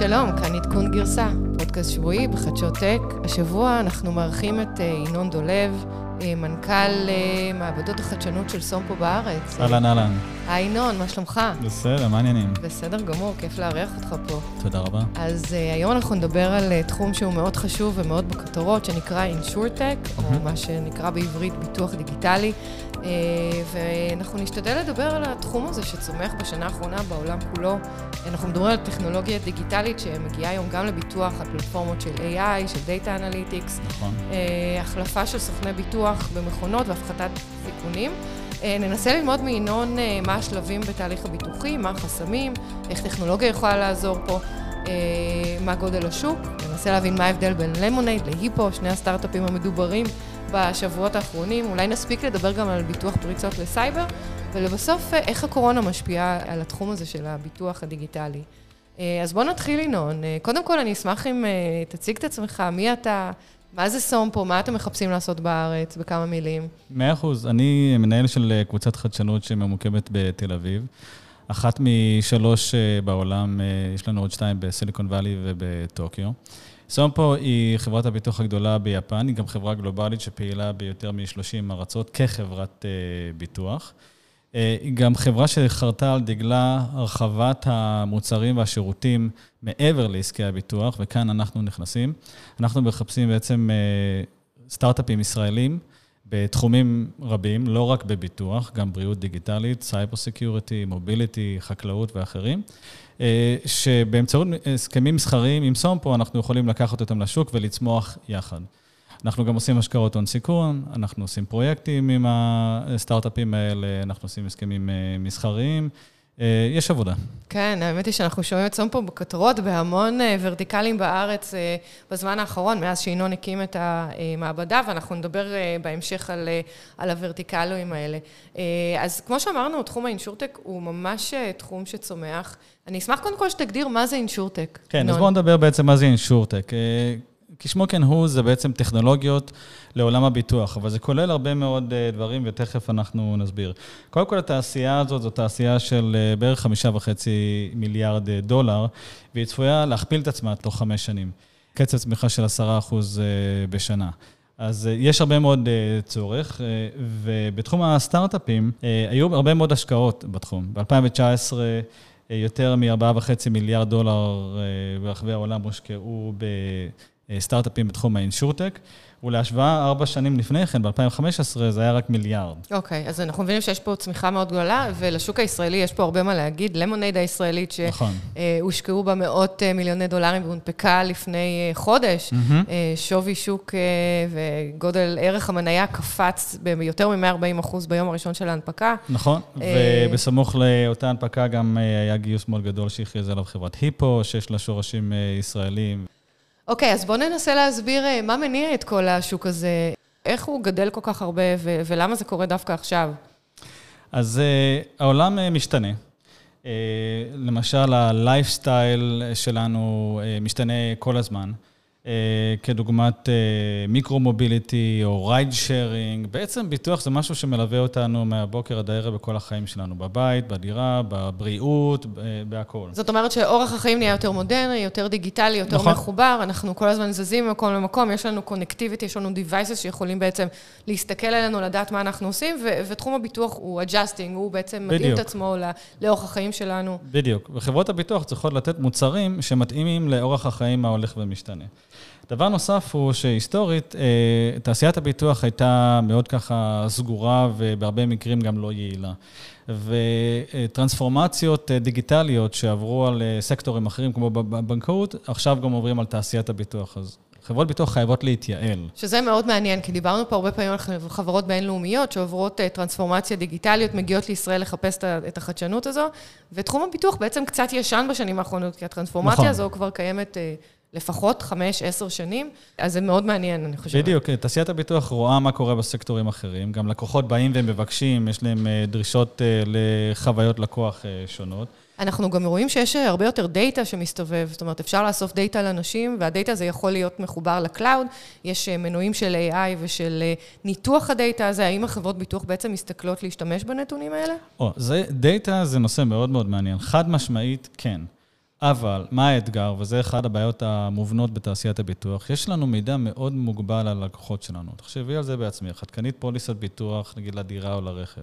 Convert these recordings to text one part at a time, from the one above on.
שלום, כאן עדכון גרסה, פודקאסט שבועי בחדשות טק. השבוע אנחנו מארחים את אה, ינון דולב, אה, מנכ"ל אה, מעבדות החדשנות של סומפו בארץ. אהלן, אהלן. היי ינון, מה שלומך? בסדר, מה העניינים? בסדר גמור, כיף לארח אותך פה. תודה רבה. אז היום אנחנו נדבר על תחום שהוא מאוד חשוב ומאוד בכותרות, שנקרא אינשורטק, או מה שנקרא בעברית ביטוח דיגיטלי. Uh, ואנחנו נשתדל לדבר על התחום הזה שצומח בשנה האחרונה בעולם כולו. אנחנו מדברים על טכנולוגיה דיגיטלית שמגיעה היום גם לביטוח, על פלטפורמות של AI, של Data Analytics. נכון. Uh, החלפה של סוכני ביטוח במכונות והפחתת סיכונים. אה, ננסה ללמוד מינון אה, מה השלבים בתהליך הביטוחי, מה החסמים, איך טכנולוגיה יכולה לעזור פה, אה, מה גודל השוק, ננסה להבין מה ההבדל בין למונייד להיפו, שני הסטארט-אפים המדוברים בשבועות האחרונים, אולי נספיק לדבר גם על ביטוח פריצות לסייבר, ולבסוף איך הקורונה משפיעה על התחום הזה של הביטוח הדיגיטלי. אז בואו נתחיל ינון. קודם כל אני אשמח אם תציג את עצמך, מי אתה, מה זה סומפו? מה אתם מחפשים לעשות בארץ? בכמה מילים. מאה אחוז. אני מנהל של אה, קבוצת חדשנות שממוקמת בתל אביב. אחת משלוש אה, בעולם, אה, יש לנו עוד שתיים בסיליקון וואלי ובטוקיו. סומפו היא חברת הביטוח הגדולה ביפן, היא גם חברה גלובלית שפעילה ביותר מ-30 ארצות כחברת ביטוח. אה, היא גם חברה שחרתה על דגלה הרחבת המוצרים והשירותים מעבר לעסקי הביטוח, וכאן אנחנו נכנסים. אנחנו מחפשים בעצם אה, סטארט-אפים ישראלים בתחומים רבים, לא רק בביטוח, גם בריאות דיגיטלית, cyber security, mobility, חקלאות ואחרים, אה, שבאמצעות הסכמים מסחריים עם סומפו אנחנו יכולים לקחת אותם לשוק ולצמוח יחד. אנחנו גם עושים השקעות הון סיכון, אנחנו עושים פרויקטים עם הסטארט-אפים האלה, אנחנו עושים הסכמים אה, מסחריים. אה, יש עבודה. כן, האמת היא שאנחנו שומעים את סומפו בכותרות בהמון אה, ורטיקלים בארץ בזמן האחרון, מאז שינון הקים את המעבדה, ואנחנו נדבר בהמשך על, על הוורטיקלים האלה. אז כמו שאמרנו, תחום האינשורטק הוא ממש תחום שצומח. אני אשמח קודם כל שתגדיר מה זה אינשורטק. כן, נון. אז בואו נדבר בעצם מה זה אינשורטק. כשמו כן הוא, זה בעצם טכנולוגיות לעולם הביטוח, אבל זה כולל הרבה מאוד אה, דברים, ותכף אנחנו נסביר. קודם כל, התעשייה הזאת זו תעשייה של אה, בערך חמישה וחצי מיליארד אה, דולר, והיא צפויה להכפיל את עצמה תוך חמש שנים. קצב צמיחה של עשרה אחוז בשנה. אז יש הרבה מאוד צורך, ובתחום הסטארט-אפים היו הרבה מאוד השקעות בתחום. ב-2019 יותר מ-4.5 מיליארד דולר ברחבי העולם הושקעו סטארט-אפים בתחום האינשורטק, ולהשוואה, ארבע שנים לפני כן, ב-2015, זה היה רק מיליארד. אוקיי, okay, אז אנחנו מבינים שיש פה צמיחה מאוד גדולה, ולשוק הישראלי יש פה הרבה מה להגיד. למונייד הישראלית, שהושקעו נכון. בה מאות אה, מיליוני דולרים והונפקה לפני אה, חודש, mm-hmm. שווי שוק וגודל ערך המניה קפץ ביותר מ-140 אחוז ביום הראשון של ההנפקה. נכון, ובסמוך לאותה הנפקה גם היה גיוס מאוד גדול שהכריז עליו חברת היפו, שיש לה שורשים ישראלים. אוקיי, אז בואו ננסה להסביר אה, מה מניע את כל השוק הזה, איך הוא גדל כל כך הרבה ו- ולמה זה קורה דווקא עכשיו. אז אה, העולם אה, משתנה. אה, למשל, הלייפסטייל שלנו אה, משתנה כל הזמן. אה, כדוגמת micro-mobility אה, או ride sharing. בעצם ביטוח זה משהו שמלווה אותנו מהבוקר עד הערב בכל החיים שלנו, בבית, בדירה, בבריאות, בהכול. זאת אומרת שאורח החיים נהיה יותר מודרני, יותר דיגיטלי, יותר נכון. מחובר, אנחנו כל הזמן זזים ממקום למקום, יש לנו קונקטיביטי, יש לנו devices שיכולים בעצם להסתכל עלינו, לדעת מה אנחנו עושים, ו- ותחום הביטוח הוא adjusting, הוא בעצם מתאים את עצמו לאורח החיים שלנו. בדיוק, וחברות הביטוח צריכות לתת מוצרים שמתאימים לאורח החיים ההולך ומשתנה. דבר נוסף הוא שהיסטורית, אה, תעשיית הביטוח הייתה מאוד ככה סגורה ובהרבה מקרים גם לא יעילה. וטרנספורמציות אה, דיגיטליות שעברו על אה, סקטורים אחרים, כמו בבנקאות, עכשיו גם עוברים על תעשיית הביטוח. אז חברות ביטוח חייבות להתייעל. שזה מאוד מעניין, כי דיברנו פה הרבה פעמים על חברות בינלאומיות שעוברות טרנספורמציה דיגיטליות, מגיעות לישראל לחפש את החדשנות הזו, ותחום הביטוח בעצם קצת ישן בשנים האחרונות, כי הטרנספורמציה נכון. הזו כבר קיימת לפחות חמש, עשר שנים, אז זה מאוד מעניין, אני חושבת. בדיוק, תעשיית הביטוח רואה מה קורה בסקטורים אחרים. גם לקוחות באים ומבקשים, יש להם אה, דרישות אה, לחוויות לקוח אה, שונות. אנחנו גם רואים שיש הרבה יותר דאטה שמסתובב, זאת אומרת, אפשר לאסוף דאטה לאנשים, והדאטה הזה יכול להיות מחובר ל cloud. יש מנועים של AI ושל ניתוח הדאטה הזה. האם החברות ביטוח בעצם מסתכלות להשתמש בנתונים האלה? או, זה, דאטה זה נושא מאוד מאוד מעניין. חד משמעית, כן. אבל מה האתגר, וזה אחת הבעיות המובנות בתעשיית הביטוח, יש לנו מידע מאוד מוגבל על הלקוחות שלנו. תחשבי על זה בעצמך, את קנית פוליסת ביטוח, נגיד לדירה או לרכב.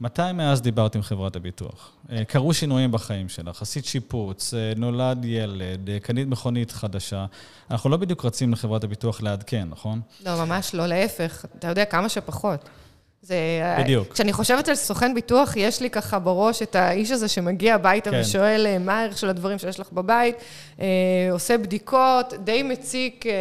מתי מאז דיברת עם חברת הביטוח? אה, קרו שינויים בחיים שלך, עשית שיפוץ, אה, נולד ילד, אה, קנית מכונית חדשה. אנחנו לא בדיוק רצים לחברת הביטוח לעדכן, נכון? לא, ממש לא, להפך. אתה יודע, כמה שפחות. זה... בדיוק. כשאני חושבת על סוכן ביטוח, יש לי ככה בראש את האיש הזה שמגיע הביתה כן. ושואל אה, מה הערך של הדברים שיש לך בבית, אה, עושה בדיקות, די מציק. אה,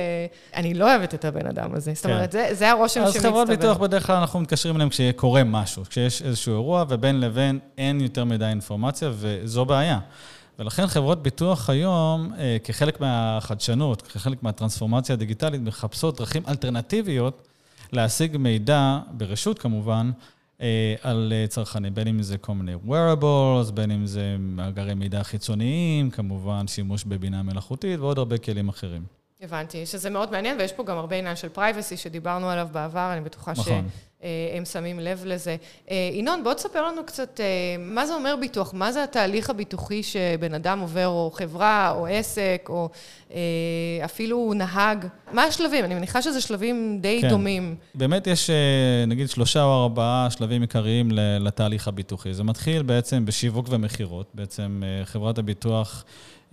אני לא אוהבת את הבן אדם הזה. כן. זאת אומרת, זה, זה הרושם שמצטבר. אז חברות ביטוח בדרך כלל אנחנו מתקשרים אליהם כשקורה משהו, כשיש איזשהו אירוע, ובין לבין אין יותר מדי אינפורמציה, וזו בעיה. ולכן חברות ביטוח היום, כחלק מהחדשנות, כחלק מהטרנספורמציה הדיגיטלית, מחפשות דרכים אלטרנטיביות להשיג מידע, ברשות כמובן, אה, על אה, צרכנים, בין אם זה כל מיני wearables, בין אם זה מאגרי מידע חיצוניים, כמובן שימוש בבינה מלאכותית ועוד הרבה כלים אחרים. הבנתי, שזה מאוד מעניין, ויש פה גם הרבה עניין של פרייבסי שדיברנו עליו בעבר, אני בטוחה נכון. שהם שמים לב לזה. אה, ינון, בוא תספר לנו קצת, מה זה אומר ביטוח? מה זה התהליך הביטוחי שבן אדם עובר, או חברה, או עסק, או אפילו נהג? מה השלבים? אני מניחה שזה שלבים די כן. דומים. באמת יש, נגיד, שלושה או ארבעה שלבים עיקריים לתהליך הביטוחי. זה מתחיל בעצם בשיווק ומכירות. בעצם חברת הביטוח...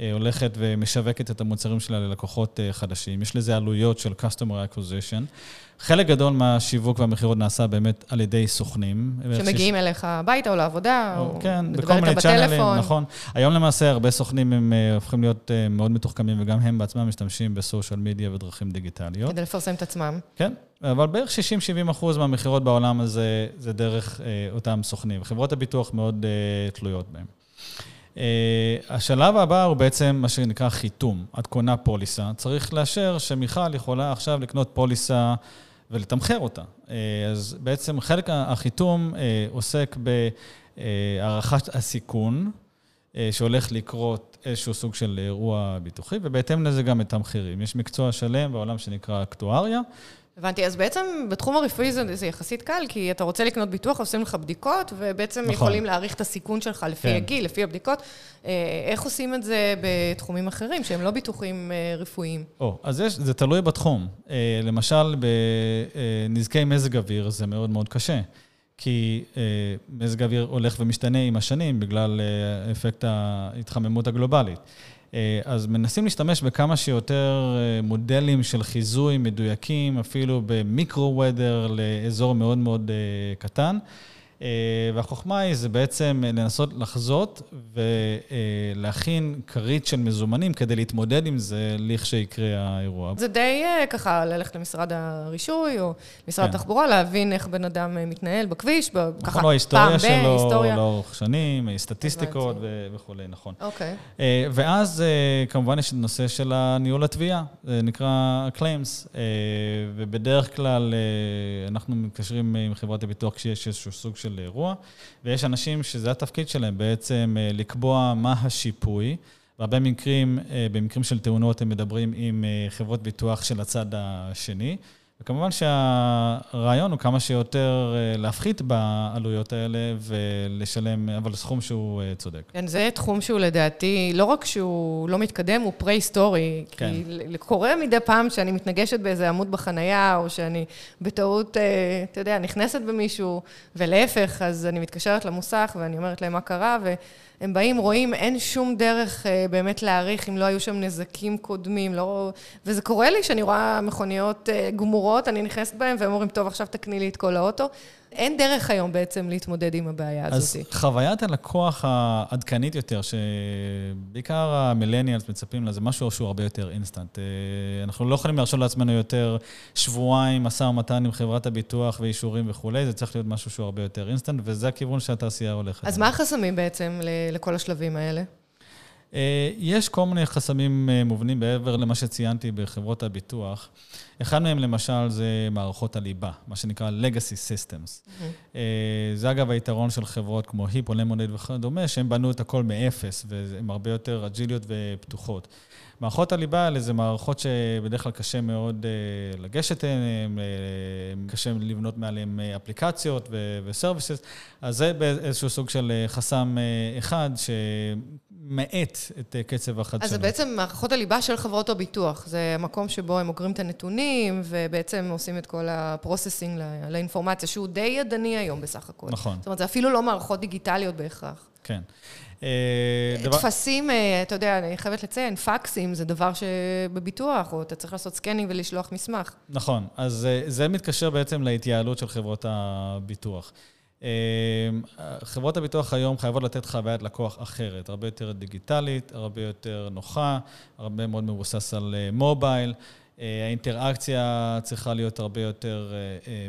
אה, הולכת ומשווקת את המוצרים שלה ללקוחות אה, חדשים. יש לזה עלויות של Customer Acquisition. חלק גדול מהשיווק והמכירות נעשה באמת על ידי סוכנים. שמגיעים שיש... אליך הביתה או לעבודה, או, או כן, בכל מיני צ'אנלים, נכון. היום למעשה הרבה סוכנים הם אה, הופכים להיות מאוד מתוחכמים, וגם הם בעצמם משתמשים בסושיאל מדיה ודרכים דיגיטליות. כדי לפרסם את עצמם. כן, אבל בערך 60-70 אחוז מהמכירות בעולם הזה זה דרך אותם סוכנים. חברות הביטוח מאוד תלויות בהם. אה, השלב הבא הוא בעצם מה שנקרא חיתום. את קונה פוליסה, צריך לאשר שמיכל יכולה עכשיו לקנות פוליסה ולתמחר אותה. אה, אז בעצם חלק החיתום אה, עוסק בהערכת הסיכון, שהולך לקרות איזשהו סוג של אירוע ביטוחי, ובהתאם לזה גם את המחירים. יש מקצוע שלם בעולם שנקרא אקטואריה, הבנתי, אז בעצם בתחום הרפואי זה, זה יחסית קל, כי אתה רוצה לקנות ביטוח, עושים לך בדיקות, ובעצם נכון. יכולים להעריך את הסיכון שלך לפי כן. הגיל, לפי הבדיקות. אה, איך עושים את זה בתחומים אחרים, שהם לא ביטוחים אה, רפואיים? או, אז יש, זה תלוי בתחום. אה, למשל, בנזקי מזג אוויר זה מאוד מאוד קשה. כי מזג אוויר הולך ומשתנה עם השנים בגלל אפקט ההתחממות הגלובלית. אה, אז מנסים להשתמש בכמה שיותר אה, מודלים של חיזוי מדויקים, אפילו במיקרו-וודר לאזור מאוד מאוד אה, קטן. אה, והחוכמה היא זה בעצם לנסות לחזות ולהכין כרית של מזומנים כדי להתמודד עם זה לכשיקרה האירוע. זה די אה, ככה ללכת למשרד הרישוי או משרד כן. התחבורה, להבין איך בן אדם אה, מתנהל בכביש, נכון, ככה לא, פעם ב... היסטוריה לאורך שנים, סטטיסטיקות וכולי, נכון. אוקיי. ואז כמובן יש את הנושא של הניהול התביעה, זה נקרא Claims, ובדרך כלל אנחנו מתקשרים עם חברת הביטוח כשיש איזשהו סוג של... של אירוע, ויש אנשים שזה התפקיד שלהם בעצם אה, לקבוע מה השיפוי. בהרבה מקרים, אה, במקרים של תאונות, הם מדברים עם אה, חברות ביטוח של הצד השני. וכמובן שהרעיון הוא כמה שיותר אה, להפחית בעלויות האלה ולשלם, אבל סכום שהוא אה, צודק. כן, זה תחום שהוא לדעתי, לא רק שהוא לא מתקדם, הוא פרה-היסטורי. כן. כי קורה מדי פעם שאני מתנגשת באיזה עמוד בחנייה, או שאני בטעות, אה, אתה יודע, נכנסת במישהו, ולהפך, אז אני מתקשרת למוסך ואני אומרת להם מה קרה, ו... הם באים, רואים, אין שום דרך אה, באמת להעריך אם לא היו שם נזקים קודמים, לא... וזה קורה לי שאני רואה מכוניות אה, גמורות, אני נכנסת בהן, והם אומרים, טוב, עכשיו תקני לי את כל האוטו. אין דרך היום בעצם להתמודד עם הבעיה הזאת. אז חוויית הלקוח העדכנית יותר, שבעיקר המילניאלס מצפים לה, זה משהו שהוא הרבה יותר אינסטנט. אה, אנחנו לא יכולים להרשות לעצמנו יותר שבועיים משא ומתן עם חברת הביטוח ואישורים וכולי, זה צריך להיות משהו שהוא הרבה יותר אינסטנט, וזה הכיוון שהתעשייה הולכת. אז מה החסמים בעצם לכל השלבים האלה? אה, יש כל מיני חסמים אה, מובנים מעבר למה שציינתי בחברות הביטוח. אחד מהם למשל זה מערכות הליבה, מה שנקרא Legacy Systems. Mm-hmm. זה אגב היתרון של חברות כמו היפו או למונד וכדומה, שהם בנו את הכל מאפס, והן הרבה יותר אג'יליות ופתוחות. מערכות הליבה האלה זה מערכות שבדרך כלל קשה מאוד לגשת אליהן, קשה לבנות מעליהן אפליקציות ו services, אז זה באיזשהו סוג של חסם אחד, מאט את קצב החדשנות. אז זה בעצם מערכות הליבה של חברות הביטוח. זה המקום שבו הם אוגרים את הנתונים, ובעצם עושים את כל ה processing לאינפורמציה, שהוא די ידני היום בסך הכל. נכון. זאת אומרת, זה אפילו לא מערכות דיגיטליות בהכרח. כן. טפסים, אתה יודע, אני חייבת לציין, פקסים זה דבר שבביטוח, או אתה צריך לעשות scanning ולשלוח מסמך. נכון, אז זה מתקשר בעצם להתייעלות של חברות הביטוח. חברות הביטוח היום חייבות לתת חוויית לקוח אחרת, הרבה יותר דיגיטלית, הרבה יותר נוחה, הרבה מאוד מבוסס על mobile. האינטראקציה צריכה להיות הרבה יותר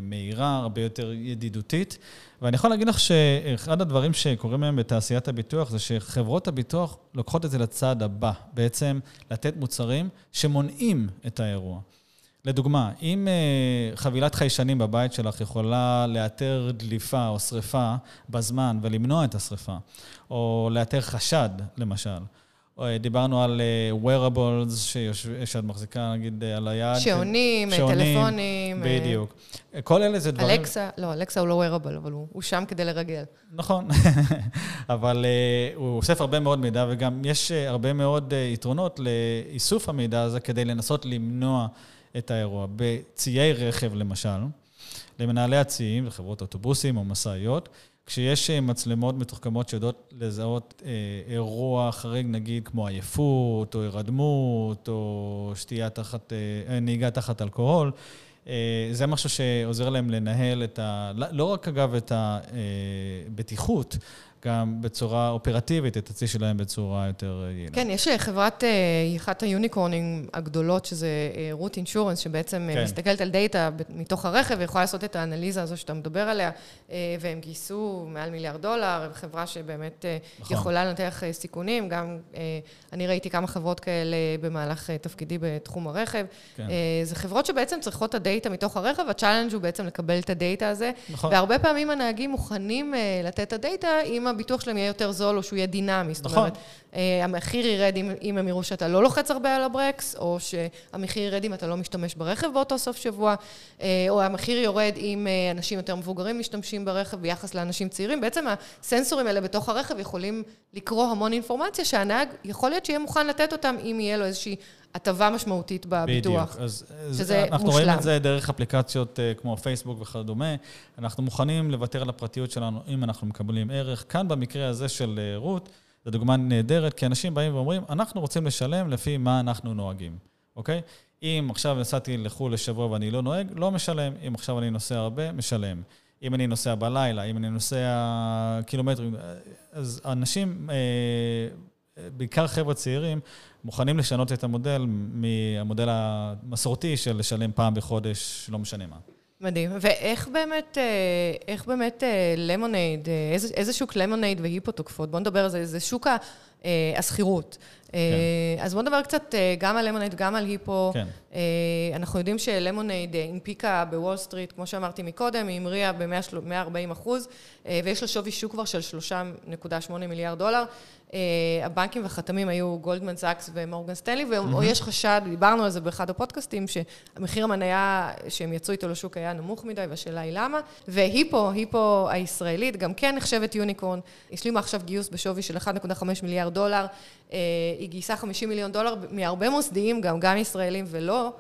מהירה, הרבה יותר ידידותית. ואני יכול להגיד לך שאחד הדברים שקורים היום בתעשיית הביטוח, זה שחברות הביטוח לוקחות את זה לצעד הבא, בעצם לתת מוצרים שמונעים את האירוע. לדוגמה, אם חבילת חיישנים בבית שלך יכולה לאתר דליפה או שריפה בזמן ולמנוע את השריפה, או לאתר חשד, למשל, דיברנו על wearables שאת מחזיקה, נגיד, על היד. שעונים, טלפונים. בדיוק. כל אלה זה דברים... אלקסה, לא, אלקסה הוא לא wearable, אבל הוא שם כדי לרגל. נכון, אבל הוא אוסף הרבה מאוד מידע, וגם יש הרבה מאוד יתרונות לאיסוף המידע הזה כדי לנסות למנוע את האירוע. בציי רכב, למשל, למנהלי הציים, לחברות אוטובוסים או מסעיות, כשיש מצלמות מתוחכמות שיודעות לזהות אירוע חריג, נגיד כמו עייפות, או הירדמות, או שתייה תחת, נהיגה תחת אלכוהול, זה משהו שעוזר להם לנהל את ה... לא רק, אגב, את הבטיחות, גם בצורה אופרטיבית, את הצי שלהם בצורה יותר יעילה. כן, יש חברת, אחת היוניקורנים הגדולות, שזה רוט אינשורנס, שבעצם מסתכלת על דאטה מתוך הרכב, ויכולה לעשות את האנליזה הזו שאתה מדבר עליה, והם גייסו מעל מיליארד דולר, חברה שבאמת יכולה לנתח סיכונים. גם אני ראיתי כמה חברות כאלה במהלך תפקידי בתחום הרכב. זה חברות שבעצם צריכות את ה-data מתוך הרכב, ה-challenge הוא בעצם לקבל את ה-data הזה. נכון. והרבה פעמים הנהגים מוכנים לתת את ה-data, אם הביטוח שלהם יהיה יותר זול, או שהוא יהיה דינמי. נכון. זאת אומרת, המחיר ירד אם הם יראו שאתה לא לוחץ הרבה על הברקס, או שהמחיר ירד אם אתה לא משתמש ברכב באותו סוף שבוע, או המחיר יורד אם אנשים יותר מבוגרים משתמשים ברכב ביחס לאנשים צעירים. בעצם הסנסורים האלה בתוך הרכב יכולים לקרוא המון אינפורמציה, שהנהג יכול להיות שיהיה מוכן לתת אותם, אם יהיה לו איזושהי הטבה משמעותית בביטוח. בדיוק. אז שזה אנחנו רואים מושלם. את זה דרך אפליקציות כמו פייסבוק וכדומה. אנחנו מוכנים לוותר על הפרטיות שלנו אם אנחנו מקבלים ערך. כאן במקרה הזה של רות, זו דוגמה נהדרת, כי אנשים באים ואומרים, אנחנו רוצים לשלם לפי מה אנחנו נוהגים, אוקיי? אם עכשיו נסעתי לחו"ל לשבוע ואני לא נוהג, לא משלם. אם עכשיו אני נוסע הרבה, משלם. אם אני נוסע בלילה, אם אני נוסע קילומטרים, אז אנשים, בעיקר חבר'ה צעירים, מוכנים לשנות את המודל מהמודל המסורתי של לשלם פעם בחודש, לא משנה מה. מדהים. ואיך באמת, איך באמת למונייד, איזה, איזה שוק למונייד והיפו תוקפות? בואו נדבר על זה, זה שוק השכירות. כן. אז בואו נדבר קצת גם על למונייד, גם על היפו. כן. אנחנו יודעים שלמונייד הנפיקה בוול סטריט, כמו שאמרתי מקודם, היא המריאה ב-140 אחוז, ויש לה שווי שוק כבר של 3.8 מיליארד דולר. הבנקים והחתמים היו גולדמן סאקס ומורגן סטנלי, ויש חשד, דיברנו על זה באחד הפודקאסטים, שהמחיר המניה שהם יצאו איתו לשוק היה נמוך מדי, והשאלה היא למה. והיפו, היפו הישראלית, גם כן נחשבת unicorn, השלימה עכשיו גיוס בשווי של 1.5 מיליארד דולר. היא גייסה 50 מיליון דולר מהרבה מוסדיים, גם, גם ישראלים ולא,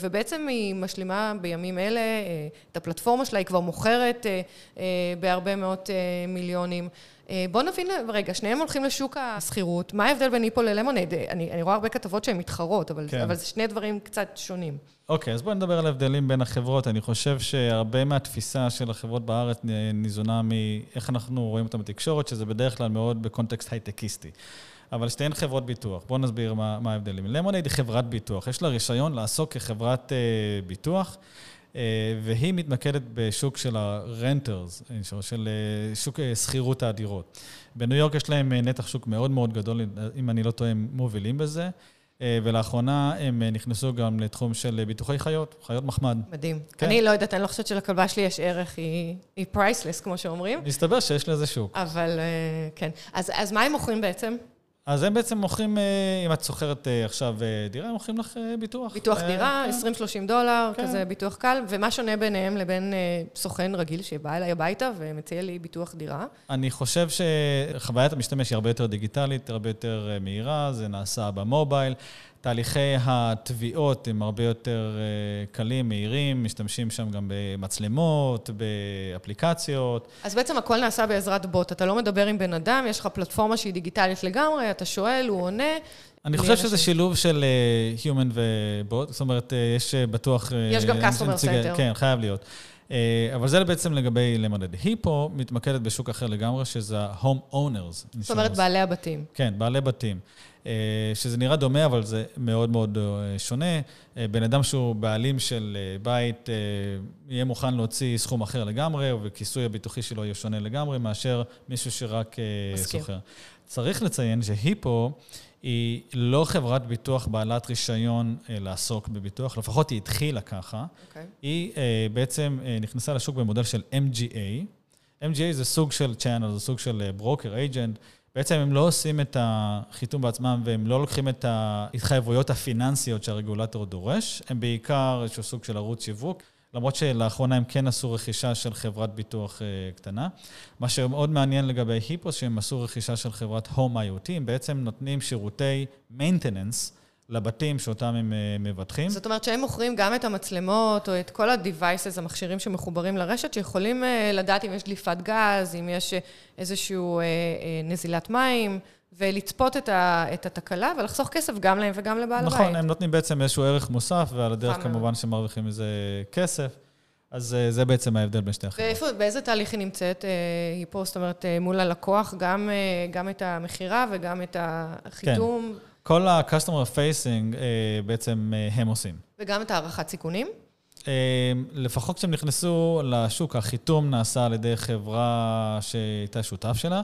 ובעצם היא משלימה בימים אלה, את הפלטפורמה שלה היא כבר מוכרת בהרבה מאות מיליונים. בואו נבין, רגע, שניהם הולכים לשוק השכירות, מה ההבדל בין היפו ללמונייד? אני, אני רואה הרבה כתבות שהן מתחרות, אבל, כן. אבל זה שני דברים קצת שונים. אוקיי, אז בואו נדבר על ההבדלים בין החברות. אני חושב שהרבה מהתפיסה של החברות בארץ ניזונה מאיך אנחנו רואים אותם בתקשורת, שזה בדרך כלל מאוד בקונטקסט הייטקיסטי. אבל שתיהן חברות ביטוח. בואו נסביר מה, מה ההבדלים. למונייד היא חברת ביטוח. יש לה רישיון לעסוק כחברת uh, ביטוח, uh, והיא מתמקדת בשוק של ה-renters, של uh, שוק שכירות הדירות. בניו יורק יש להם נתח שוק מאוד מאוד גדול, אם אני לא טועה, הם מובילים בזה. ולאחרונה הם נכנסו גם לתחום של ביטוחי חיות, חיות מחמד. מדהים. כן. אני לא יודעת, אני לא חושבת שלכלבה שלי יש ערך, היא, היא priceless, כמו שאומרים. מסתבר שיש לזה שוק. אבל כן. אז, אז מה הם מוכרים בעצם? אז הם בעצם מוכרים, אה, אם את שוכרת אה, עכשיו אה, דירה, הם מוכרים לך ביטוח. ביטוח דירה, כן. 20-30 דולר, כן. כזה ביטוח קל, ומה שונה ביניהם לבין סוכן רגיל שבא אליי הביתה ומציע לי ביטוח דירה? אני חושב שחוויית המשתמש היא הרבה יותר דיגיטלית, הרבה יותר מהירה, זה נעשה במובייל. תהליכי התביעות הם הרבה יותר אה, קלים, מהירים, משתמשים שם גם במצלמות, באפליקציות. אז בעצם הכל נעשה בעזרת בוט. אתה לא מדבר עם בן אדם, יש לך פלטפורמה שהיא דיגיטלית לגמרי, אתה שואל, הוא עונה. אני חושב שזה שילוב של uh, Human ובוט, זאת אומרת, uh, יש בטוח... יש גם customer center. כן, חייב להיות. אבל זה בעצם לגבי למדד. היא פה מתמקדת בשוק אחר לגמרי, שזה ה-home owners. זאת אומרת, בעלי הבתים. כן, בעלי בתים. אה, שזה נראה דומה, אבל זה מאוד מאוד אה, שונה. אה, בן אדם שהוא בעלים של בית, יהיה מוכן להוציא סכום אחר לגמרי, וכיסוי הביטוחי שלו יהיה שונה לגמרי, מאשר מישהו שרק סוחר. צריך לציין שהיפו היא לא חברת ביטוח בעלת רישיון לעסוק בביטוח, לפחות היא התחילה ככה. Okay. אוקיי. היא בעצם נכנסה לשוק במודל של MGA. MGA זה סוג של צ'אנל, זה סוג של ברוקר, אייג'נט. בעצם הם לא עושים את החיתום בעצמם והם לא לוקחים את ההתחייבויות הפיננסיות שהרגולטור דורש, הם בעיקר איזשהו סוג של ערוץ שיווק, למרות שלאחרונה הם כן עשו רכישה של חברת ביטוח uh, קטנה. מה שמאוד מעניין לגבי היפוס, שהם עשו רכישה של חברת Home IoT, הם בעצם נותנים שירותי maintenance לבתים שאותם הם אה, מבטחים. זאת אומרת שהם מוכרים גם את המצלמות, או את כל ה-devices, המכשירים שמחוברים לרשת, שיכולים אה, לדעת אם יש דליפת גז, אם יש אה, איזושהי נזילת מים. ולצפות את, ה, את התקלה ולחסוך כסף גם להם וגם לבעל נכון, הבית. נכון, הם נותנים בעצם איזשהו ערך מוסף, ועל הדרך כמובן שמרוויחים מזה כסף. אז זה בעצם ההבדל בין שתי החברות. ואיפה, באיזה תהליך היא נמצאת? היא פה, זאת אומרת, מול הלקוח, גם, גם את המכירה וגם את החיתום? כן. כל ה-customer facing בעצם אה, הם עושים. וגם את הערכת סיכונים? אה, לפחות כשהם נכנסו לשוק, החיתום נעשה על ידי חברה שהייתה שותף שלה.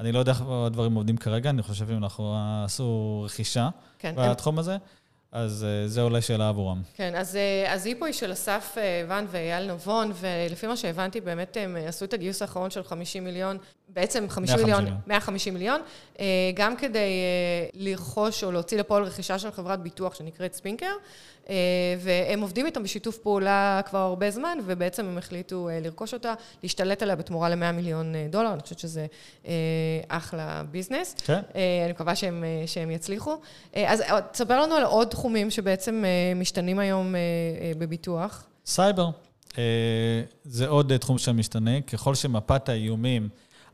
אני לא יודע איך הדברים עובדים כרגע, אני חושב שהם עשו רכישה כן, בתחום הם... הזה. אז אה, זה אולי שאלה עבורם. כן, אז, אז היפו היא של אסף ואן ואייל נבון, ולפי מה שהבנתי, באמת הם עשו את הגיוס האחרון של 50 מיליון בעצם 50 מיליון, 150 מיליון, אה, גם כדי אה, לרכוש או להוציא לפועל רכישה של חברת ביטוח שנקראת ספינקר, אה, והם עובדים איתם בשיתוף פעולה כבר הרבה זמן, ובעצם הם החליטו לרכוש אותה, להשתלט עליה בתמורה ל-100 מיליון דולר, אני חושבת שזה אחלה ביזנס. כן. אני מקווה שהם, שהם יצליחו. אז תספר לנו על עוד תחומים שבעצם משתנים היום בביטוח. סייבר. זה עוד תחום שמשתנה. ככל שמפת האיומים...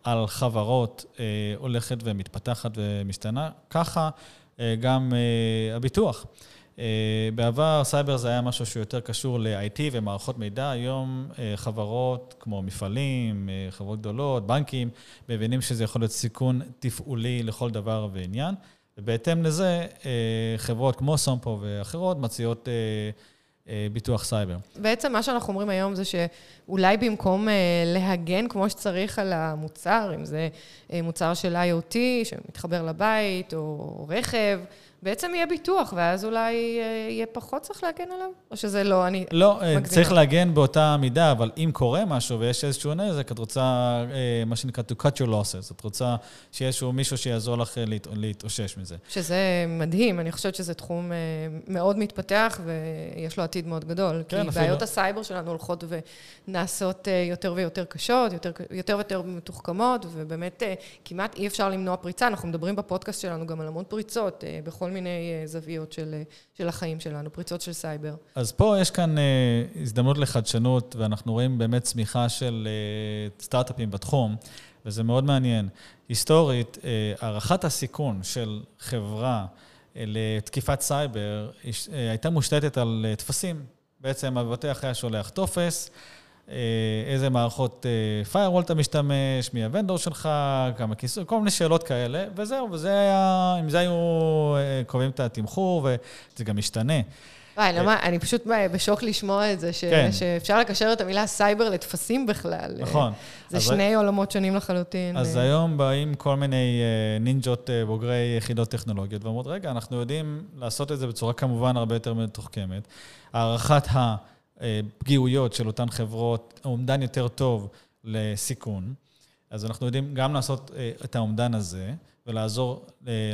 על חברות אה, הולכת ומתפתחת ומשתנה, ככה אה, גם אה, הביטוח. אה, בעבר סייבר זה היה משהו שהוא יותר קשור ל-IT ומערכות מידע, היום אה, חברות כמו מפעלים, אה, חברות גדולות, בנקים, מבינים שזה יכול להיות סיכון תפעולי לכל דבר ועניין, ובהתאם לזה אה, חברות כמו סומפו ואחרות מציעות... אה, אה, ביטוח סייבר. בעצם מה שאנחנו אומרים היום זה שאולי במקום להגן כמו שצריך על המוצר, אם זה מוצר של IoT שמתחבר לבית או רכב, בעצם יהיה ביטוח, ואז אולי אה, יהיה פחות צריך להגן עליו? או שזה לא, אני לא, אה, מגזימה. צריך להגן באותה מידה, אבל אם קורה משהו ויש איזשהו נזק, את רוצה, אה, מה שנקרא, to cut your losses. את רוצה שיהיה איזשהו מישהו שיעזור לך להת, להתאושש מזה. שזה מדהים, אני חושבת שזה תחום מאוד מתפתח ויש לו עתיד מאוד גדול. כן, כי אפילו. בעיות הסייבר שלנו הולכות ונעשות יותר ויותר קשות, יותר, יותר ויותר מתוחכמות, ובאמת כמעט אי אפשר למנוע פריצה. אנחנו מדברים בפודקאסט שלנו גם על המון פריצות בכל מיני אה, זוויות של, אה, של החיים שלנו, פריצות של סייבר. אז פה יש כאן אה, הזדמנות לחדשנות, ואנחנו רואים באמת צמיחה של סטארט-אפים בתחום, וזה מאוד מעניין. היסטורית, הערכת הסיכון של חברה לתקיפת סייבר הייתה מושתתת על טפסים. בעצם המבטח היה שולח טופס, איזה מערכות אה, firewall אתה משתמש, מי ה-vendor שלך, כמה כיסוי, כל מיני שאלות כאלה, וזהו, וזה היה, עם זה היו אה, קובעים את התמחור, וזה גם משתנה. וואי, למה, אני פשוט בשוק לשמוע את זה, ש, כן. שאפשר לקשר את המילה סייבר לטפסים בכלל. נכון. זה שני. עולמות שונים לחלוטין. אז היום באים כל מיני נינג'ות בוגרי יחידות טכנולוגיות, ואומרות, רגע, אנחנו יודעים לעשות את זה בצורה כמובן הרבה יותר מתוחכמת. הערכת ה... פגיעויות של אותן חברות, אומדן יותר טוב לסיכון. אז אנחנו יודעים גם לעשות אה, את האומדן הזה, ולעזור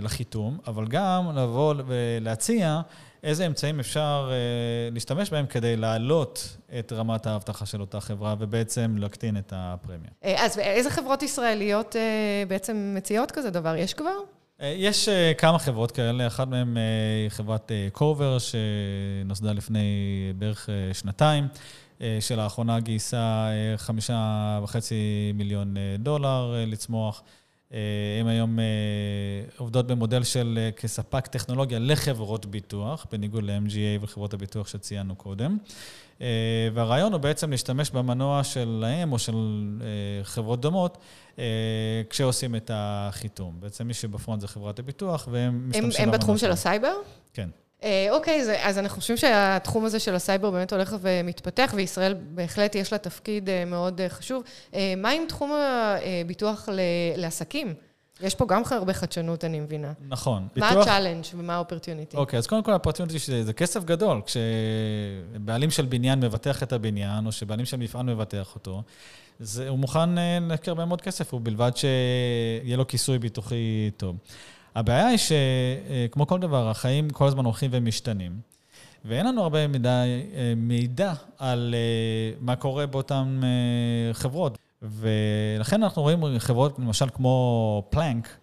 לחיתום, אבל גם לבוא ולהציע איזה אמצעים אפשר להשתמש בהם כדי להעלות את רמת האבטחה של אותה חברה ובעצם להקטין את הפרמיה. אז איזה חברות ישראליות בעצם מציעות כזה דבר? יש כבר? יש כמה חברות כאלה, אחת מהן היא חברת קובר, שנוסדה לפני בערך שנתיים. שלאחרונה גייסה חמישה וחצי מיליון דולר לצמוח. הם היום עובדות במודל של כספק טכנולוגיה לחברות ביטוח, בניגוד ל-MGA וחברות הביטוח שציינו קודם. והרעיון הוא בעצם להשתמש במנוע שלהם או של חברות דומות, כשעושים את החיתום. בעצם מי שב-front זה חברת הביטוח, והם משתמשים במנוע שלהם. הם בתחום של הסייבר? כן. אוקיי, אז אנחנו חושבים שהתחום הזה של הסייבר באמת הולך ומתפתח, וישראל בהחלט יש לה תפקיד מאוד חשוב. מה עם תחום הביטוח לעסקים? יש פה גם הרבה חדשנות, אני מבינה. נכון. מה ה-challenge ומה ה-opportunity? אוקיי, אז קודם כל ה-opportunity זה כסף גדול. כשבעלים של בניין מבטח את הבניין, או שבעלים של מפעל מבטח אותו, הוא מוכן להכיר הרבה מאוד כסף, ובלבד שיהיה לו כיסוי ביטוחי טוב. הבעיה היא שכמו כל דבר, החיים כל הזמן הולכים ומשתנים, ואין לנו הרבה מדי מידע על מה קורה באותן חברות. ולכן אנחנו רואים חברות, למשל כמו פלנק,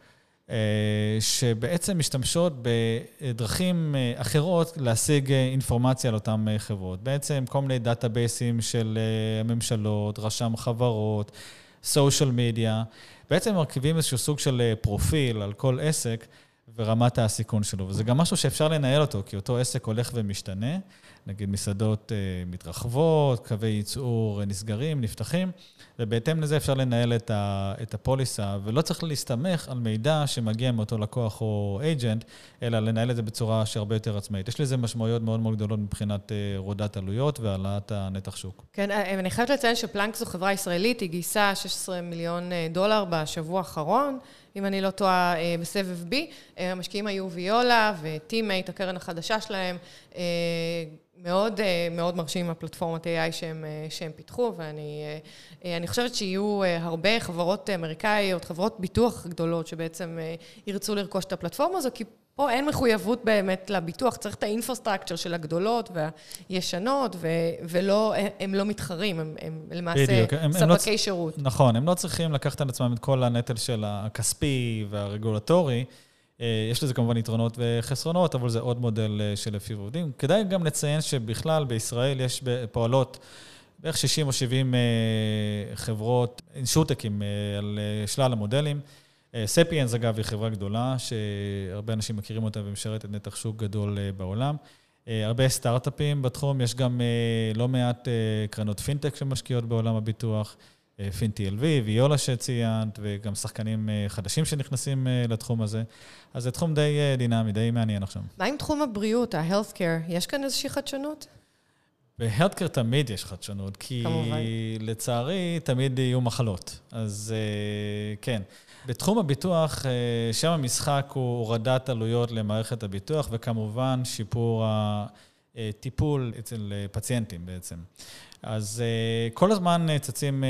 שבעצם משתמשות בדרכים אחרות להשיג אינפורמציה על אותן חברות. בעצם כל מיני דאטאבייסים של ממשלות, רשם חברות, סושיאל מדיה. בעצם מרכיבים איזשהו סוג של פרופיל על כל עסק ורמת הסיכון שלו. וזה גם משהו שאפשר לנהל אותו, כי אותו עסק הולך ומשתנה. נגיד מסעדות מתרחבות, קווי ייצור נסגרים, נפתחים, ובהתאם לזה אפשר לנהל את הפוליסה, ולא צריך להסתמך על מידע שמגיע מאותו לקוח או אייג'נט, אלא לנהל את זה בצורה שהרבה יותר עצמאית. יש לזה משמעויות מאוד מאוד גדולות מבחינת הורדת עלויות והעלאת הנתח שוק. כן, אני חייבת לציין שפלנק זו חברה ישראלית, היא גייסה 16 מיליון דולר בשבוע האחרון, אם אני לא טועה, בסבב B. המשקיעים היו ויולה ו-Team8, הקרן החדשה שלהם. מאוד, מאוד מרשים הפלטפורמת AI שהם, שהם פיתחו, ואני חושבת שיהיו הרבה חברות אמריקאיות, חברות ביטוח גדולות, שבעצם ירצו לרכוש את הפלטפורמה הזו, כי פה אין מחויבות באמת לביטוח, צריך את ה-infrastructure של הגדולות והישנות, ולא, הם לא מתחרים, הם, הם למעשה בדיוק, ספקי לא, שירות. נכון, הם לא צריכים לקחת על עצמם את כל הנטל של הכספי והרגולטורי. יש לזה כמובן יתרונות וחסרונות, אבל זה עוד מודל שלפיו עובדים. כדאי גם לציין שבכלל בישראל יש פועלות בערך 60 או 70 חברות, אינשוטקים על שלל המודלים. ספיאנס, אגב, היא חברה גדולה, שהרבה אנשים מכירים אותה ומשרתת נתח שוק גדול בעולם. הרבה סטארט-אפים בתחום, יש גם לא מעט קרנות פינטק שמשקיעות בעולם הביטוח. פינטי-LV, ויולה שציינת, וגם שחקנים חדשים שנכנסים לתחום הזה. אז זה תחום די דינמי, די מעניין עכשיו. מה עם תחום הבריאות, ה-healthcare? יש כאן איזושהי חדשנות? ב-healthcare תמיד יש חדשנות, כי כמובן. לצערי תמיד יהיו מחלות. אז כן. בתחום הביטוח, שם המשחק הוא הורדת עלויות למערכת הביטוח, וכמובן שיפור הטיפול אצל פציינטים בעצם. אז כל הזמן צצים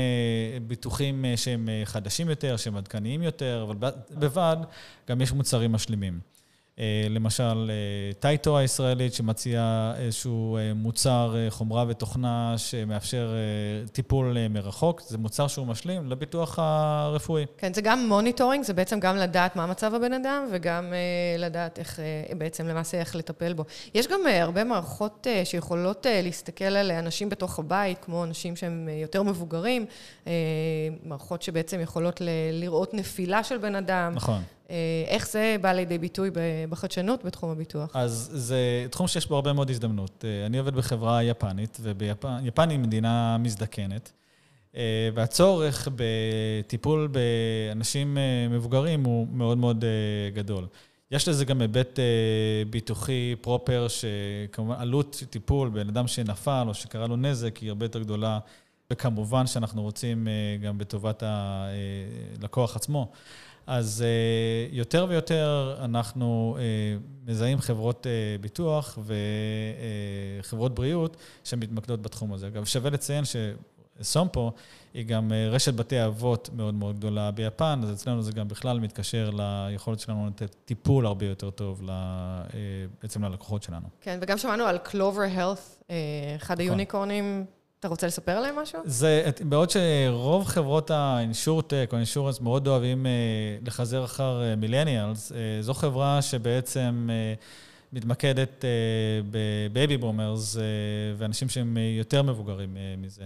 ביטוחים שהם חדשים יותר, שהם עדכניים יותר, אבל בבד גם יש מוצרים משלימים. למשל, טייטו הישראלית שמציעה איזשהו מוצר חומרה ותוכנה שמאפשר טיפול מרחוק, זה מוצר שהוא משלים לביטוח הרפואי. כן, זה גם monitoring, זה בעצם גם לדעת מה מצב הבן אדם, וגם לדעת איך, בעצם למעשה איך לטפל בו. יש גם הרבה מערכות שיכולות להסתכל על אנשים בתוך הבית, כמו אנשים שהם יותר מבוגרים, מערכות שבעצם יכולות לראות נפילה של בן אדם. נכון. איך זה בא לידי ביטוי בחדשנות בתחום הביטוח? אז זה תחום שיש בו הרבה מאוד הזדמנות. אני עובד בחברה יפנית, ויפן היא מדינה מזדקנת, והצורך בטיפול באנשים מבוגרים הוא מאוד מאוד גדול. יש לזה גם היבט ביטוחי פרופר, שכמובן עלות טיפול בן אדם שנפל או שקרה לו נזק היא הרבה יותר גדולה, וכמובן שאנחנו רוצים גם בטובת הלקוח עצמו. אז יותר ויותר אנחנו מזהים חברות ביטוח וחברות בריאות שמתמקדות בתחום הזה. אגב, שווה לציין סומפו, היא גם רשת בתי אבות מאוד מאוד גדולה ביפן, אז אצלנו זה גם בכלל מתקשר ליכולת שלנו לתת טיפול הרבה יותר טוב בעצם ללקוחות שלנו. כן, וגם שמענו על Clover Health, אחד נכון. היוניקורנים. אתה רוצה לספר עליהם משהו? זה, בעוד שרוב חברות ה-insurtech או ה-insurance מאוד אוהבים אה, לחזר אחר millennials, אה, אה, זו חברה שבעצם מתמקדת ב-baby boomers ואנשים שהם יותר מבוגרים מזה.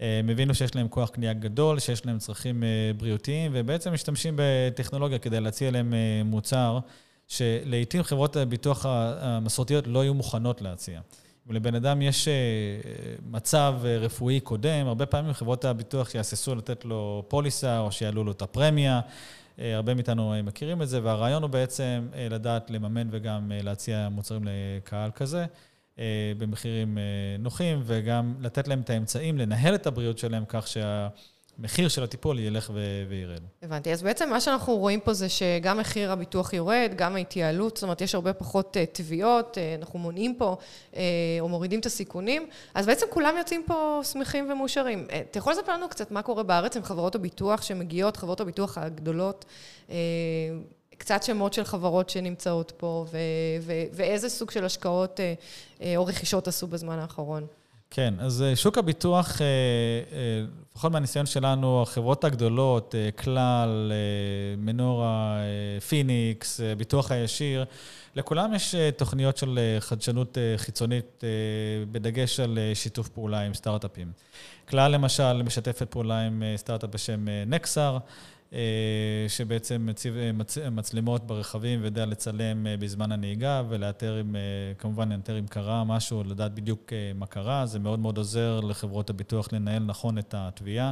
הם הבינו שיש להם כוח קנייה גדול, שיש להם צרכים בריאותיים, ובעצם משתמשים בטכנולוגיה כדי להציע להם מוצר שלעיתים חברות הביטוח המסורתיות לא היו מוכנות להציע. אם לבן אדם יש אה, מצב אה, רפואי קודם, הרבה פעמים חברות הביטוח יהססו לתת לו פוליסה או שיעלו לו את הפרמיה. אה, הרבה מאיתנו מכירים את זה, והרעיון הוא בעצם לדעת לממן וגם להציע מוצרים לקהל כזה במחירים נוחים, וגם לתת להם את האמצעים לנהל את הבריאות שלהם כך שה... המחיר של הטיפול ילך ו- וירד. הבנתי. אז בעצם מה שאנחנו רואים פה זה שגם מחיר הביטוח יורד, גם ההתייעלות, זאת אומרת, יש הרבה פחות uh, תביעות, uh, אנחנו מונעים פה uh, או מורידים את הסיכונים, אז בעצם כולם יוצאים פה שמחים ומאושרים. Uh, אתה יכול לספר לנו קצת מה קורה בארץ עם חברות הביטוח שמגיעות, חברות הביטוח הגדולות, uh, קצת שמות של חברות שנמצאות פה, ו- ו- ואיזה סוג של השקעות uh, uh, או רכישות עשו בזמן האחרון. כן, אז אה, שוק הביטוח, אה, אה, לפחות מהניסיון שלנו, החברות הגדולות, כלל, מנורה, פיניקס, ביטוח הישיר, לכולם יש תוכניות של חדשנות חיצונית, בדגש על שיתוף פעולה עם סטארט-אפים. כלל למשל משתפת פעולה עם סטארט-אפ בשם נקסר. אה, שבעצם מציב אה, מצ... מצלמות ברכבים ויודע לצלם אה, בזמן הנהיגה ולאתר אם, כמובן לאתר אם קרה משהו, לדעת בדיוק מה קרה. זה מאוד מאוד עוזר לחברות הביטוח לנהל נכון את התביעה.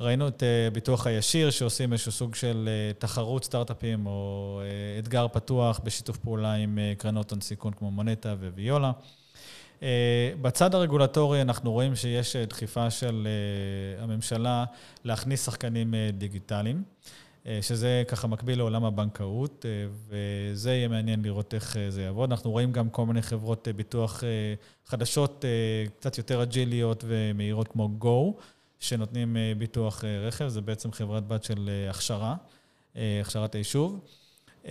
ראינו את ביטוח הישיר, שעושים איזשהו סוג של תחרות סטארט-אפים או אתגר פתוח בשיתוף פעולה עם קרנות הון סיכון כמו מונטה וויולה. אה, בצד הרגולטורי אנחנו רואים שיש אה, דחיפה של אה, הממשלה להכניס שחקנים דיגיטליים, שזה ככה מקביל לעולם הבנקאות, וזה יהיה מעניין לראות איך זה יעבוד. אנחנו רואים גם כל מיני חברות ביטוח חדשות, קצת יותר אג'יליות ומהירות כמו Go, שנותנים ביטוח רכב, זה בעצם חברת בת של הכשרה, הכשרת היישוב. אמ,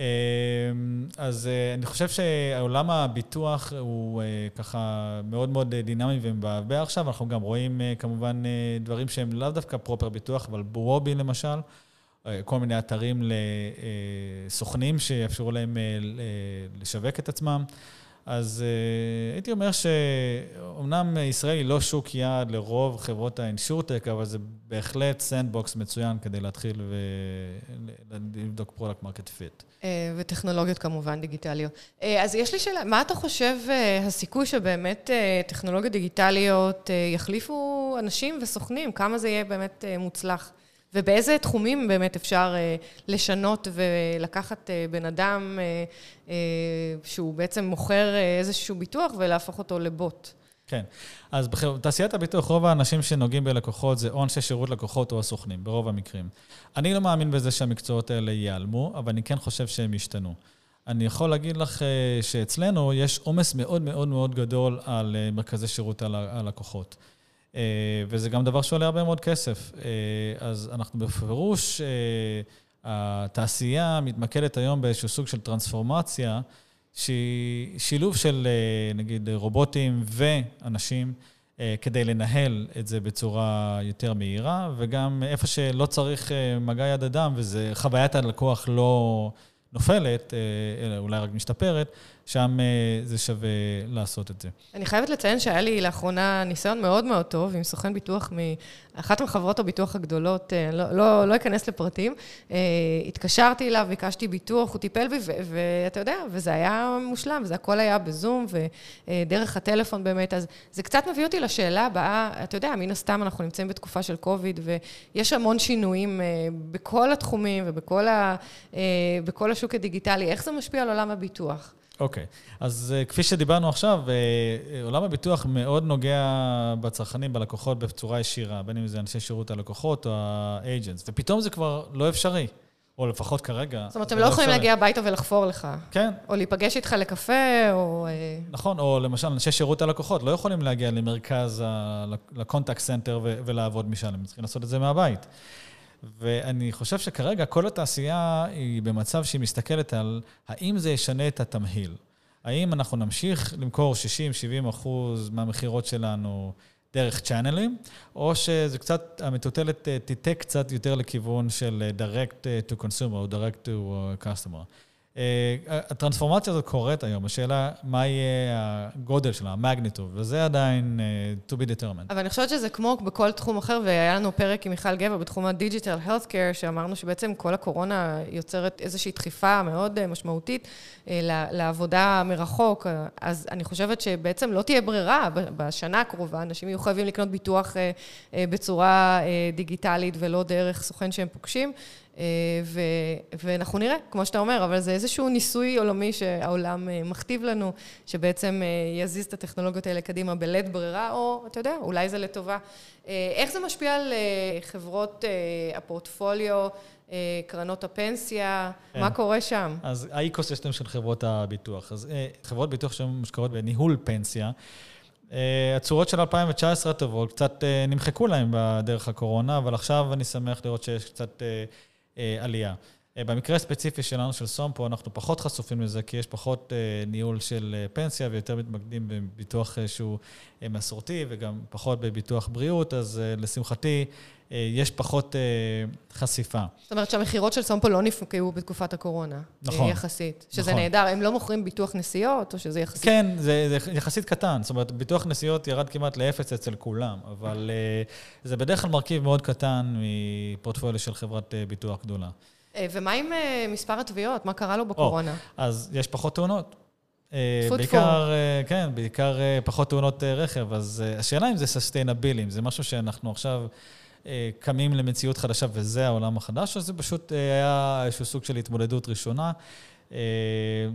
אז אה, אני חושב שעולם הביטוח הוא אה, ככה מאוד מאוד דינמי ומבעבע עכשיו. אנחנו גם רואים אה, כמובן דברים שהם לאו דווקא פרופר ביטוח, אבל בוובי למשל, כל מיני אתרים לסוכנים שיאפשרו להם לשווק את עצמם. אז uh, הייתי אומר שאומנם ישראל היא לא שוק יעד לרוב חברות ה-insurtech, אבל זה בהחלט sandbox מצוין כדי להתחיל ולבדוק product market fit. וטכנולוגיות כמובן דיגיטליות. Uh, אז יש לי שאלה, מה אתה חושב uh, הסיכוי שבאמת uh, טכנולוגיות דיגיטליות uh, יחליפו אנשים וסוכנים? כמה זה יהיה באמת uh, מוצלח? ובאיזה תחומים באמת אפשר אה, לשנות ולקחת אה, בן אדם אה, שהוא בעצם מוכר איזשהו ביטוח ולהפוך אותו לבוט. כן. אז בתעשיית הביטוח, רוב האנשים שנוגעים בלקוחות זה או אנשי שירות לקוחות או הסוכנים, ברוב המקרים. אני לא מאמין בזה שהמקצועות האלה ייעלמו, אבל אני כן חושב שהם ישתנו. אני יכול להגיד לך שאצלנו יש עומס מאוד מאוד מאוד גדול על מרכזי שירות על הלקוחות. אה, וזה גם דבר שעולה הרבה מאוד כסף. אה, אז אנחנו בפירוש, אה, התעשייה מתמקדת היום באיזשהו סוג של טרנספורמציה, שהיא שילוב של נגיד רובוטים ואנשים. כדי לנהל את זה בצורה יותר מהירה, וגם איפה שלא צריך מגע יד אדם, וזה חוויית הלקוח לא נופלת, אלא אולי רק משתפרת, שם אה, זה שווה לעשות את זה. אני חייבת לציין שהיה לי לאחרונה ניסיון מאוד מאוד טוב עם סוכן ביטוח מאחת מחברות הביטוח הגדולות, אה, לא, לא, לא אכנס לפרטים. אה, התקשרתי אליו, ביקשתי ביטוח, הוא טיפל בי, ואתה יודע, וזה היה מושלם, וזה הכל היה בזום, ודרך הטלפון באמת. אז זה קצת מביא אותי לשאלה הבאה, אתה יודע, מן הסתם אנחנו נמצאים בתקופה של קוביד, ויש המון שינויים בכל התחומים ובכל ה, השוק הדיגיטלי. איך זה משפיע על עולם הביטוח? אוקיי, okay. אז uh, כפי שדיברנו עכשיו, uh, עולם הביטוח מאוד נוגע בצרכנים, בלקוחות, בצורה ישירה, בין אם זה אנשי שירות הלקוחות או ה-agents, ופתאום זה כבר לא אפשרי. או לפחות כרגע. זאת אומרת, הם לא יכולים להגיע הביתה ולחפור לך. כן. או להיפגש איתך לקפה, או... אה, נכון, או למשל, אנשי שירות הלקוחות לא יכולים להגיע למרכז, ל-contact center ולעבוד משם, הם צריכים לעשות את זה מהבית. ואני חושב שכרגע כל התעשייה היא במצב שהיא מסתכלת על האם זה ישנה את התמהיל. האם אנחנו נמשיך למכור 60-70 אחוז מהמכירות שלנו דרך צ'אנלים, או שזה קצת, המטוטלת אה, תיטה קצת יותר לכיוון של אה, direct אה, to consumer או direct to customer. אה, הטרנספורמציה הזאת קורית היום, השאלה מה יהיה הגודל שלה, המגניטוב, וזה עדיין uh, to be determined. אבל אני חושבת שזה כמו בכל תחום אחר, והיה לנו פרק עם מיכל גבע בתחום ה-digital healthcare, שאמרנו שבעצם כל הקורונה יוצרת איזושהי דחיפה מאוד uh, משמעותית לעבודה מרחוק, אז אני חושבת שבעצם לא תהיה ברירה בשנה הקרובה, אנשים יהיו חייבים לקנות ביטוח בצורה דיגיטלית ולא דרך סוכן שהם פוגשים. אה, ו, ואנחנו נראה, כמו שאתה אומר, אבל זה איזשהו ניסוי עולמי שהעולם אה, מכתיב לנו, שבעצם אה, יזיז את הטכנולוגיות האלה קדימה בלית ברירה, או אתה יודע, אולי זה לטובה. איך זה משפיע על חברות הפורטפוליו, קרנות הפנסיה, כן. מה קורה שם? אז האיקוסיסטם של חברות הביטוח. אז חברות ביטוח שמושקעות בניהול פנסיה, הצורות של 2019 הטובות קצת נמחקו להם בדרך הקורונה, אבל עכשיו אני שמח לראות שיש קצת אה, עלייה. אה, במקרה הספציפי שלנו, של סומפו, אנחנו פחות חשופים לזה, כי יש פחות אה, ניהול של אה, פנסיה ויותר מתמקדים בביטוח אה, שהוא אה, מסורתי וגם פחות בביטוח בריאות, אז אה, לשמחתי אה, יש פחות אה, חשיפה. זאת אומרת שהמכירות של סומפו לא נפגעו בתקופת הקורונה. נכון. יחסית. שזה נכון. נהדר. הם לא מוכרים ביטוח נסיעות, או שזה יחסית... כן, זה, זה יחסית קטן. זאת אומרת, ביטוח נסיעות ירד כמעט לאפס אצל כולם, אבל אה, זה בדרך כלל מרכיב מאוד קטן מפורטפוליו של חברת אה, ביטוח גדולה. אה, ומה עם אה, מספר התביעות? מה קרה לו בקורונה? או, אז יש פחות תאונות. אה, טפו בעיקר, כן, בעיקר פחות תאונות רכב. אז השאלה אם זה סוסטיינבילי, אם זה משהו שאנחנו עכשיו קמים למציאות חדשה וזה העולם החדש, או זה פשוט היה איזשהו סוג של התמודדות ראשונה.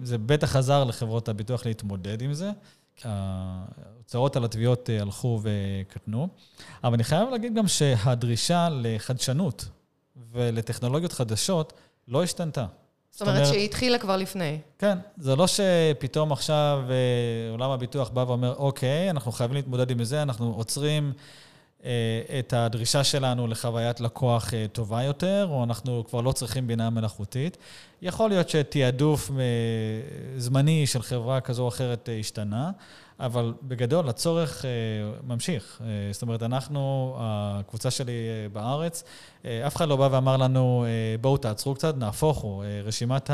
זה בטח עזר לחברות הביטוח להתמודד עם זה. ההוצאות על התביעות הלכו וקטנו. אבל אני חייב להגיד גם שהדרישה לחדשנות ולטכנולוגיות חדשות לא השתנתה. זאת אומרת שהיא התחילה כבר לפני. כן, זה לא שפתאום עכשיו אה, עולם הביטוח בא ואומר, אוקיי, אנחנו חייבים להתמודד עם זה, אנחנו עוצרים אה, את הדרישה שלנו לחוויית לקוח אה, טובה יותר, או אנחנו כבר לא צריכים בינה מלאכותית. יכול להיות שתעדוף זמני של חברה כזו או אחרת השתנה, אבל בגדול הצורך אה, ממשיך. אה, זאת אומרת, אנחנו, הקבוצה שלי אה, בארץ, אף אחד לא בא ואמר לנו, בואו תעצרו קצת, נהפוך הוא. רשימת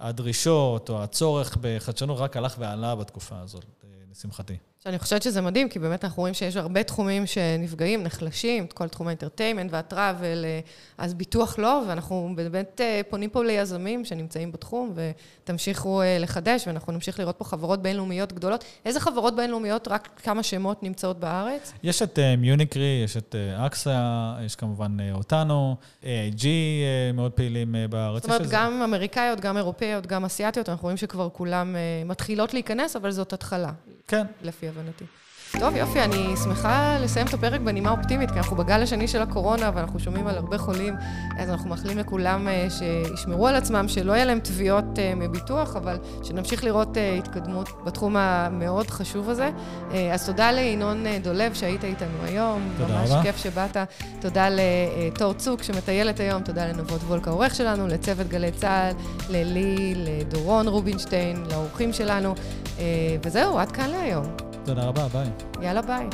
הדרישות או הצורך בחדשנות רק הלך ועלה בתקופה הזאת, לשמחתי. שאני חושבת שזה מדהים, כי באמת אנחנו רואים שיש הרבה תחומים שנפגעים, נחלשים, את כל תחום האינטרטיימנט והטראבל, אז ביטוח לא, ואנחנו באמת פונים פה ליזמים שנמצאים בתחום, ותמשיכו לחדש, ואנחנו נמשיך לראות פה חברות בינלאומיות גדולות. איזה חברות בינלאומיות, רק כמה שמות נמצאות בארץ? יש את מיוניקרי, יש את אקסה, יש כמובן אותנו, AIG מאוד פעילים בארץ. זאת אומרת, גם אמריקאיות, גם אירופאיות, גם אסיאתיות, אנחנו רואים שכבר כולם מתחילות להיכנס, אבל זאת התחלה. כן. לפי הבנתי. טוב, יופי, אני שמחה לסיים את הפרק בנימה אופטימית, כי אנחנו בגל השני של הקורונה ואנחנו שומעים על הרבה חולים, אז אנחנו מאחלים לכולם אה, שישמרו על עצמם, שלא יהיה להם תביעות אה, מביטוח, אבל שנמשיך לראות אה, התקדמות בתחום המאוד חשוב הזה. אז תודה לינון דולב שהיית איתנו היום. תודה רבה. ממש כיף שבאת. תודה לתור צוק שמטיילת היום, תודה לנבות וולק העורך שלנו, לצוות גלי צה"ל, ללי, לדורון רובינשטיין, לאורחים שלנו. וזהו, עד כאן להיום. תודה רבה, ביי. יאללה, ביי.